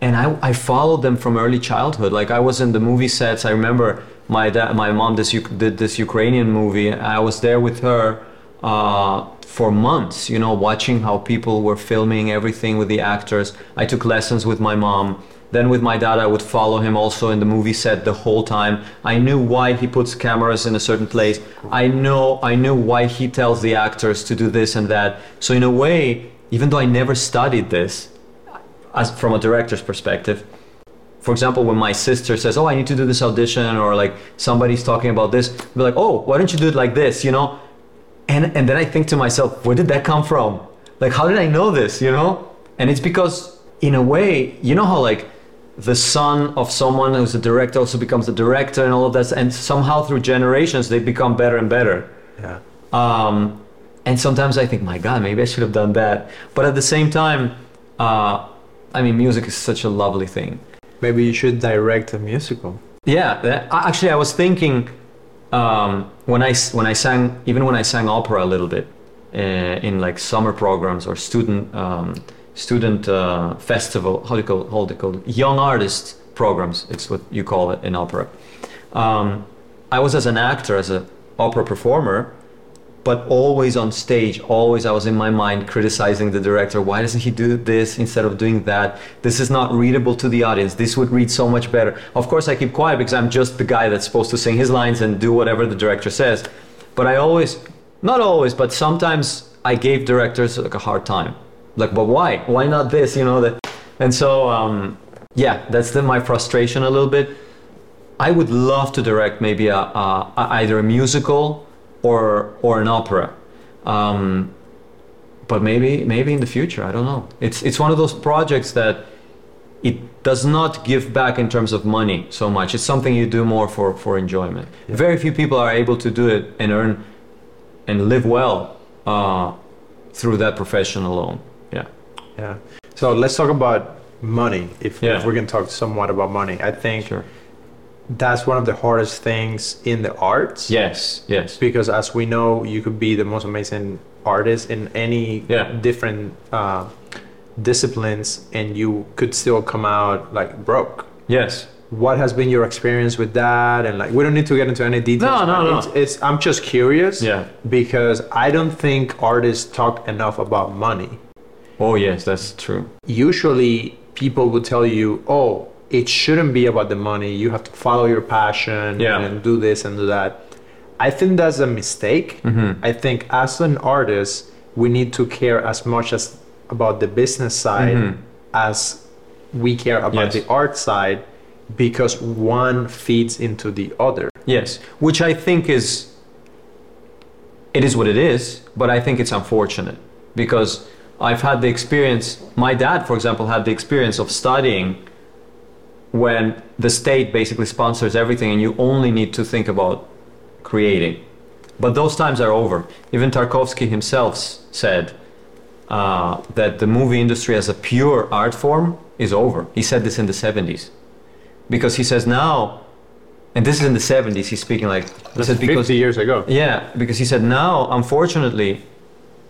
Speaker 2: And I, I followed them from early childhood. Like I was in the movie sets. I remember my dad, my mom this, did this Ukrainian movie. I was there with her uh, for months, you know, watching how people were filming everything with the actors. I took lessons with my mom. Then with my dad, I would follow him also in the movie set the whole time. I knew why he puts cameras in a certain place. I know I knew why he tells the actors to do this and that. So in a way, even though I never studied this, as from a director's perspective, for example, when my sister says, "Oh, I need to do this audition," or like somebody's talking about this, I'll be like, "Oh, why don't you do it like this?" You know, and and then I think to myself, where did that come from? Like, how did I know this? You know, and it's because in a way, you know how like the son of someone who's a director also becomes a director and all of that, and somehow through generations they become better and better.
Speaker 1: Yeah.
Speaker 2: Um, and sometimes I think, my God, maybe I should have done that. But at the same time, uh, I mean, music is such a lovely thing.
Speaker 1: Maybe you should direct a musical.
Speaker 2: Yeah, that, actually, I was thinking um, when I when I sang, even when I sang opera a little bit uh, in like summer programs or student um, student uh, festival, how do you call how do you call it? Young artist programs. It's what you call it in opera. Um, I was as an actor, as an opera performer, but always on stage always i was in my mind criticizing the director why doesn't he do this instead of doing that? This is not readable to the audience. This would read so much better. Of course i keep quiet because i'm just the guy that's supposed to sing his lines and do whatever the director says. But i always not always but sometimes i gave directors like a hard time. Like but why? Why not this? You know that and so um, yeah that's the, my frustration a little bit. I would love to direct maybe a, a, a either a musical or or an opera, um, but maybe maybe in the future I don't know. It's it's one of those projects that it does not give back in terms of money so much. It's something you do more for for enjoyment. Very few people are able to do it and earn and live well uh, through that profession alone. Yeah.
Speaker 1: Yeah. So let's talk about money. If,
Speaker 2: Yeah.
Speaker 1: if we're going to talk somewhat about money, I think
Speaker 2: Sure.
Speaker 1: That's one of the hardest things in the arts.
Speaker 2: Yes. Yes.
Speaker 1: Because as we know, you could be the most amazing artist in any
Speaker 2: Yeah.
Speaker 1: different uh, disciplines, and you could still come out like broke.
Speaker 2: Yes.
Speaker 1: What has been your experience with that? And like, we don't need to get into any details.
Speaker 2: No, no, no.
Speaker 1: It's, it's I'm just curious.
Speaker 2: Yeah.
Speaker 1: Because I don't think artists talk enough about money.
Speaker 2: Oh yes, that's true.
Speaker 1: usually people would tell you, oh, it shouldn't be about the money. You have to follow your passion
Speaker 2: Yeah.
Speaker 1: and do this and do that. I think that's a mistake.
Speaker 2: Mm-hmm.
Speaker 1: I think as an artist, we need to care as much as about the business side
Speaker 2: Mhm.
Speaker 1: as we care about
Speaker 2: Yes.
Speaker 1: the art side because one feeds into the other.
Speaker 2: Yes, which I think is it is what it is, but I think it's unfortunate because I've had the experience my dad for example had the experience of studying when the state basically sponsors everything and you only need to think about creating. But those times are over. Even Tarkovsky himself said uh, that the movie industry as a pure art form is over. He said this in the 70s. Because he says now, and this is in the 70s, he's speaking like,
Speaker 1: That's
Speaker 2: said
Speaker 1: 50
Speaker 2: because,
Speaker 1: years ago.
Speaker 2: yeah, because he said now, unfortunately,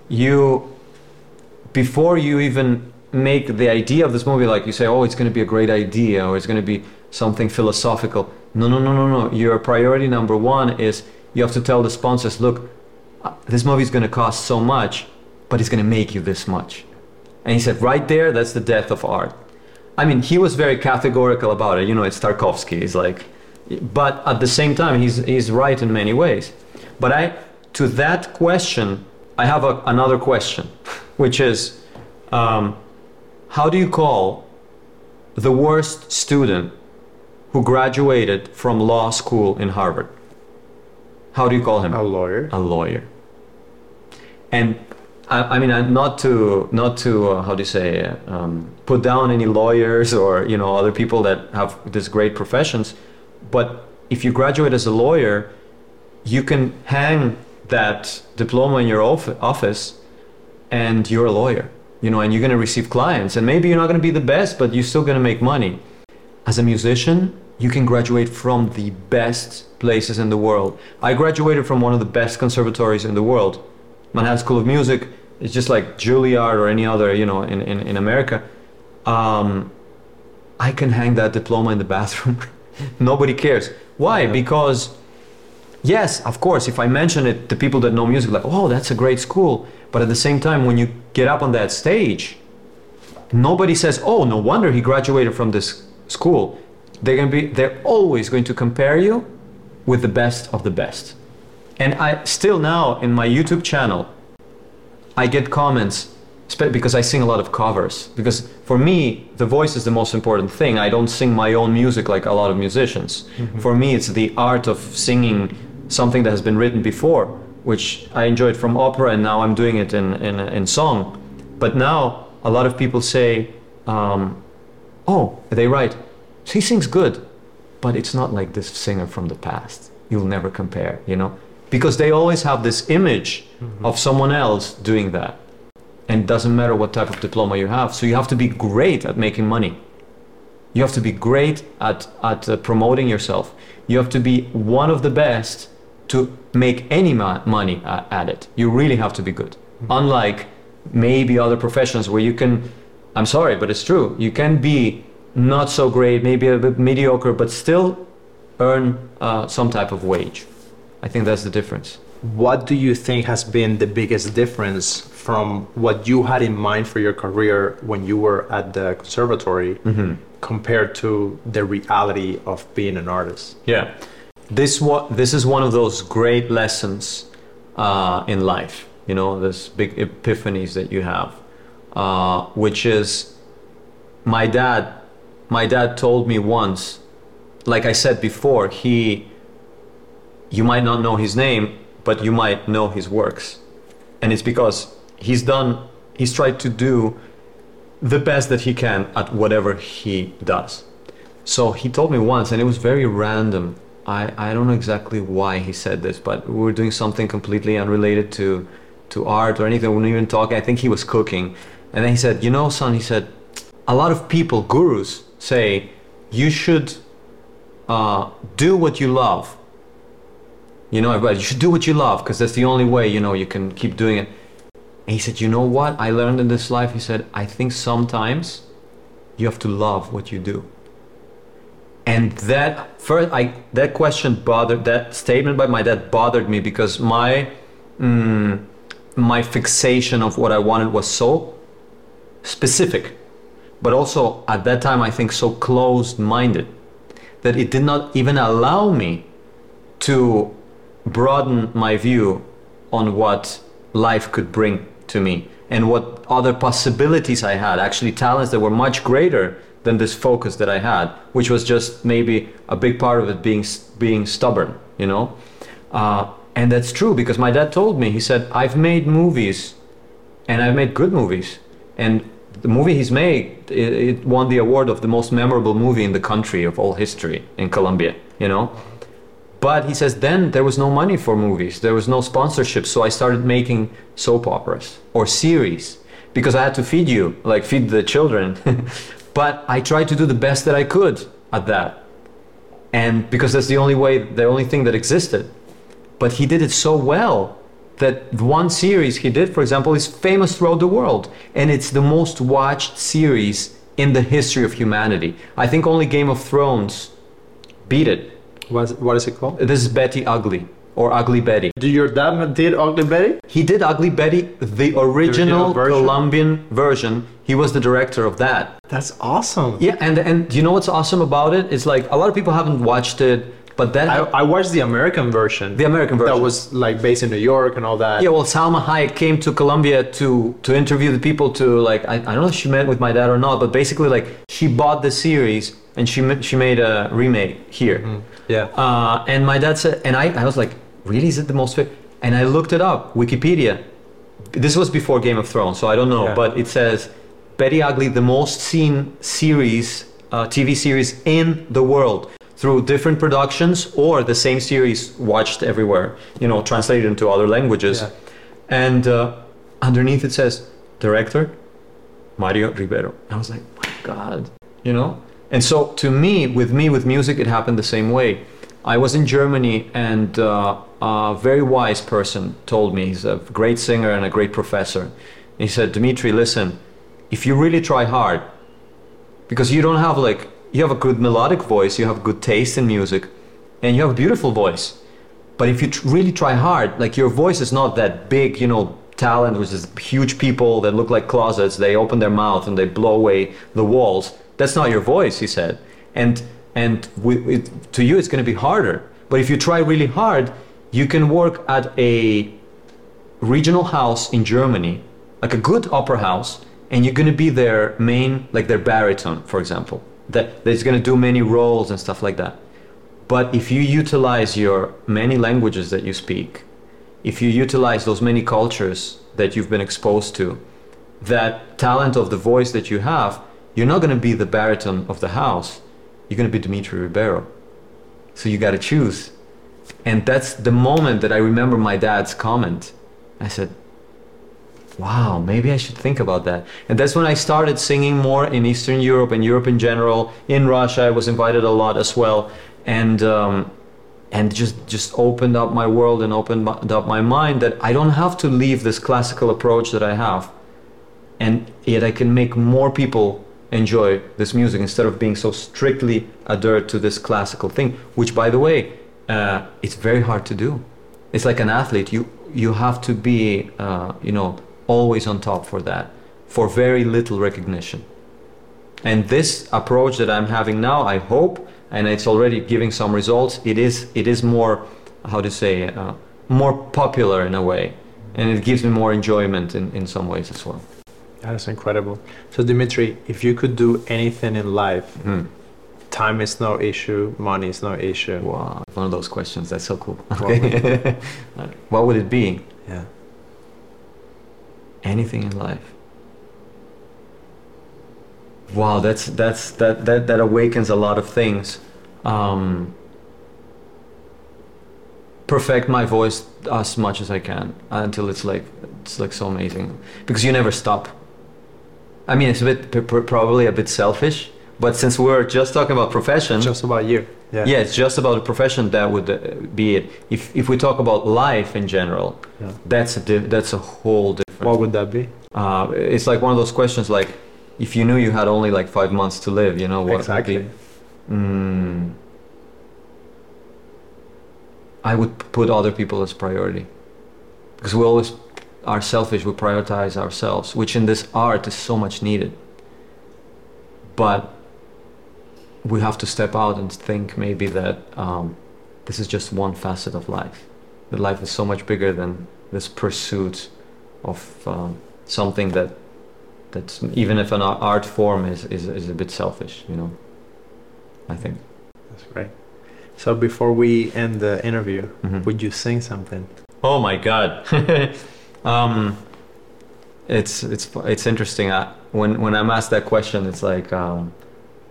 Speaker 2: you, before you even make the idea of this movie, like you say, oh, it's going to be a great idea or it's going to be something philosophical. No, no, no, no, no. Your priority number one is you have to tell the sponsors, look, uh, this movie is going to cost so much, but it's going to make you this much. And he said, right there, that's the death of art. I mean, he was very categorical about it. You know, it's Tarkovsky. He's like, but at the same time, he's he's right in many ways. But I, to that question, I have a, another question, which is, um, how do you call the worst student who graduated from law school in Harvard? How do you call him?
Speaker 1: A lawyer.
Speaker 2: a lawyer. And I, I mean, not to not to uh, how do you say um, put down any lawyers or you know other people that have these great professions, but if you graduate as a lawyer, you can hang that diploma in your off- office, and you're a lawyer. You know, and you're going to receive clients. And maybe you're not going to be the best, but you're still going to make money. As a musician, you can graduate from the best places in the world. I graduated from one of the best conservatories in the world. Manhattan School of Music is just like Juilliard or any other, you know, in, in, in America. Um, I can hang that diploma in the bathroom. Nobody cares. Why?
Speaker 1: Yeah.
Speaker 2: Because, yes, of course, if I mention it to people that know music, like, oh, that's a great school. But at the same time, when you get up on that stage, nobody says, oh, no wonder he graduated from this school. They're going to be, they're always going to compare you with the best of the best. And I still now in my YouTube channel, I get comments because I sing a lot of covers. Because for me, the voice is the most important thing. I don't sing my own music like a lot of musicians. Mm-hmm. For me, it's the art of singing something that has been written before, which I enjoyed from opera, and now I'm doing it in, in, in song. But now a lot of people say, um, oh, they write, he sings good, but it's not like this singer from the past. You'll never compare, you know? Because they always have this image of someone else doing that. And it doesn't matter what type of diploma you have. So you have to be great at making money. You have to be great at, at uh, promoting yourself. You have to be one of the best to make any ma- money uh, at it. You really have to be good. Mm-hmm. Unlike maybe other professions where you can, I'm sorry, but it's true, you can be not so great, maybe a bit mediocre, but still earn uh, some type of wage. I think that's the difference.
Speaker 1: What do you think has been the biggest difference from what you had in mind for your career when you were at the conservatory mm-hmm. compared to the reality of being an artist?
Speaker 2: Yeah, this what this is one of those great lessons uh, in life. You know, this big epiphanies that you have, uh, which is my dad. My dad told me once, like I said before, he. You might not know his name, but you might know his works, and it's because he's done. He's tried to do the best that he can at whatever he does. So he told me once, and it was very random. I, I don't know exactly why he said this, but we were doing something completely unrelated to, to art or anything. We weren't even talking. I think he was cooking. And then he said, You know, son, he said, a lot of people, gurus, say you should uh, do what you love. You know, everybody, you should do what you love because that's the only way, you know, you can keep doing it. And he said, You know what I learned in this life? He said, I think sometimes you have to love what you do. And that first, I that question bothered that statement by my dad bothered me because my mm, my fixation of what I wanted was so specific, but also at that time I think so closed-minded that it did not even allow me to broaden my view on what life could bring to me and what other possibilities I had, actually talents that were much greater than this focus that I had, which was just maybe a big part of it being being stubborn, you know. Uh, and that's true because my dad told me. He said, "I've made movies, and I've made good movies, and the movie he's made it, it won the award of the most memorable movie in the country of all history in Colombia, you know." But he says then there was no money for movies, there was no sponsorship, so I started making soap operas or series because I had to feed you, like feed the children. but I tried to do the best that I could at that. And because that's the only way, the only thing that existed. But he did it so well that one series he did, for example, is famous throughout the world. And it's the most watched series in the history of humanity. I think only Game of Thrones beat it.
Speaker 1: What, what is it called?
Speaker 2: This is Betty Ugly or Ugly Betty.
Speaker 1: Did your dad did Ugly Betty?
Speaker 2: He did Ugly Betty, the original,
Speaker 1: original version?
Speaker 2: Colombian version. He was the director of that.
Speaker 1: That's awesome.
Speaker 2: Yeah, and and you know what's awesome about it? It's like a lot of people haven't watched it, but then
Speaker 1: I, I watched the American version.
Speaker 2: the American version.
Speaker 1: that was like based in New York and all that.
Speaker 2: yeah, well, Salma Hayek came to Colombia to to interview the people to like I, I don't know if she met with my dad or not, but basically like she bought the series and she she made a remake here.
Speaker 1: Yeah.
Speaker 2: Uh, and my dad said, and I, I was like, really, is it the most fit? And I looked it up, Wikipedia. This was before Game of Thrones, so I don't know,
Speaker 1: Yeah.
Speaker 2: but it says Betty Ugly, the most seen series, uh, TV series in the world through different productions or the same series watched everywhere, you know, translated into other languages.
Speaker 1: Yeah.
Speaker 2: And uh, underneath it says director Mario Ribero. I was like, my God, you know? And so to me, with me, with music, it happened the same way. I was in Germany and uh, a very wise person told me, he's a great singer and a great professor. He said, Dimitri, listen, if you really try hard, because you don't have like, you have a good melodic voice, you have good taste in music, and you have a beautiful voice. But if you tr- really try hard, like your voice is not that big, you know, talent, which is huge people that look like closets, they open their mouth and they blow away the walls. That's not your voice, he said. And and we, it, to you, it's going to be harder. But if you try really hard, you can work at a regional house in Germany, like a good opera house, and you're going to be their main, like their baritone, for example. That that's going to do many roles and stuff like that. But if you utilize your many languages that you speak, if you utilize those many cultures that you've been exposed to, that talent of the voice that you have, you're not going to be the baritone of the house. You're going to be Dimitri Ribero. So you got to choose. And that's the moment that I remember my dad's comment. I said, wow, maybe I should think about that. And that's when I started singing more in Eastern Europe and Europe in general. In Russia, I was invited a lot as well. And, um, and just, just opened up my world and opened up my mind that I don't have to leave this classical approach that I have. And yet I can make more people enjoy this music instead of being so strictly adhered to this classical thing, which, by the way, uh, it's very hard to do. It's like an athlete. You you have to be, uh, you know, always on top for that, for very little recognition. And this approach that I'm having now, I hope, and it's already giving some results. It is it is more, how to say, uh, more popular in a way, and it gives me more enjoyment in, in some ways as well.
Speaker 1: That is incredible. So Dimitri, if you could do anything in life,
Speaker 2: Mm.
Speaker 1: time is no issue, money is no issue.
Speaker 2: Wow, one of those questions. That's so cool. Okay. what would it be?
Speaker 1: Yeah.
Speaker 2: Anything in life. Wow, that's that's that that that awakens a lot of things. Um, perfect my voice as much as I can until it's like it's like so amazing because you never stop. I mean, it's a bit probably a bit selfish, but since we're just talking about profession,
Speaker 1: Just about you. Yeah.
Speaker 2: yeah, it's just about a profession. That would uh, be it. If if we talk about life in general,
Speaker 1: Yeah.
Speaker 2: that's a di- that's a whole
Speaker 1: What would that be?
Speaker 2: Uh, it's like one of those questions like, if you knew you had only like five months to live, you know what? would
Speaker 1: exactly.
Speaker 2: be- Mm, I would put other people as priority, because we always are selfish. We prioritize ourselves, which in this art is so much needed. But we have to step out and think maybe that um, this is just one facet of life. That life is so much bigger than this pursuit of um, something that that's even if an art form is, is, is a bit selfish, you know. I think.
Speaker 1: That's great. So before we end the interview,
Speaker 2: Mhm.
Speaker 1: would you sing something?
Speaker 2: Oh my God. um, it's it's it's interesting. I, when when I'm asked that question, it's like um,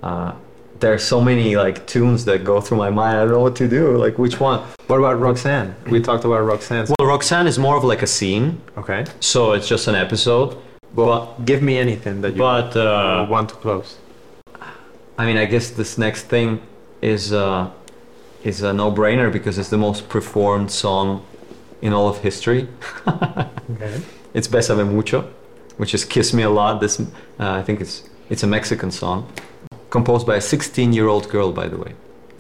Speaker 2: uh, there are so many like tunes that go through my mind. I don't know what to do. Like which one?
Speaker 1: What about Roxanne? We talked about Roxanne.
Speaker 2: Well, Roxanne is more of like a scene,
Speaker 1: Okay.
Speaker 2: so it's just an episode.
Speaker 1: Well, give me anything that you
Speaker 2: But uh,
Speaker 1: want to close.
Speaker 2: I mean, I guess this next thing is uh, is a no-brainer because it's the most performed song in all of history.
Speaker 1: Okay.
Speaker 2: It's Besame Mucho, which is Kiss Me a Lot. This, uh, I think it's it's a Mexican song, composed by a 16-year-old girl, by the way.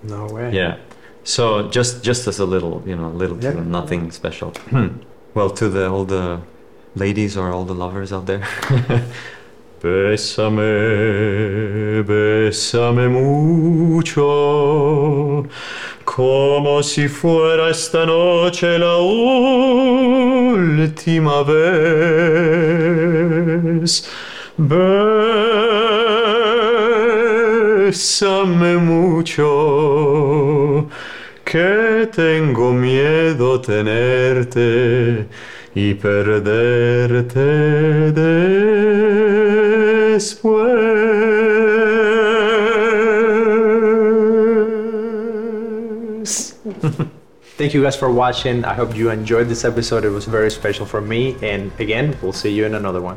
Speaker 1: No way.
Speaker 2: Yeah. So just just as a little, you know, a little
Speaker 1: Yeah.
Speaker 2: nothing special. Hmm. well, to the all the ladies or all the lovers out there. Bésame, bésame mucho, como si fuera esta noche la última vez. Bésame mucho, que tengo miedo tenerte y perderte después.
Speaker 1: Thank you guys for watching. I hope you enjoyed this episode. It was very special for me. And again, we'll see you in another one.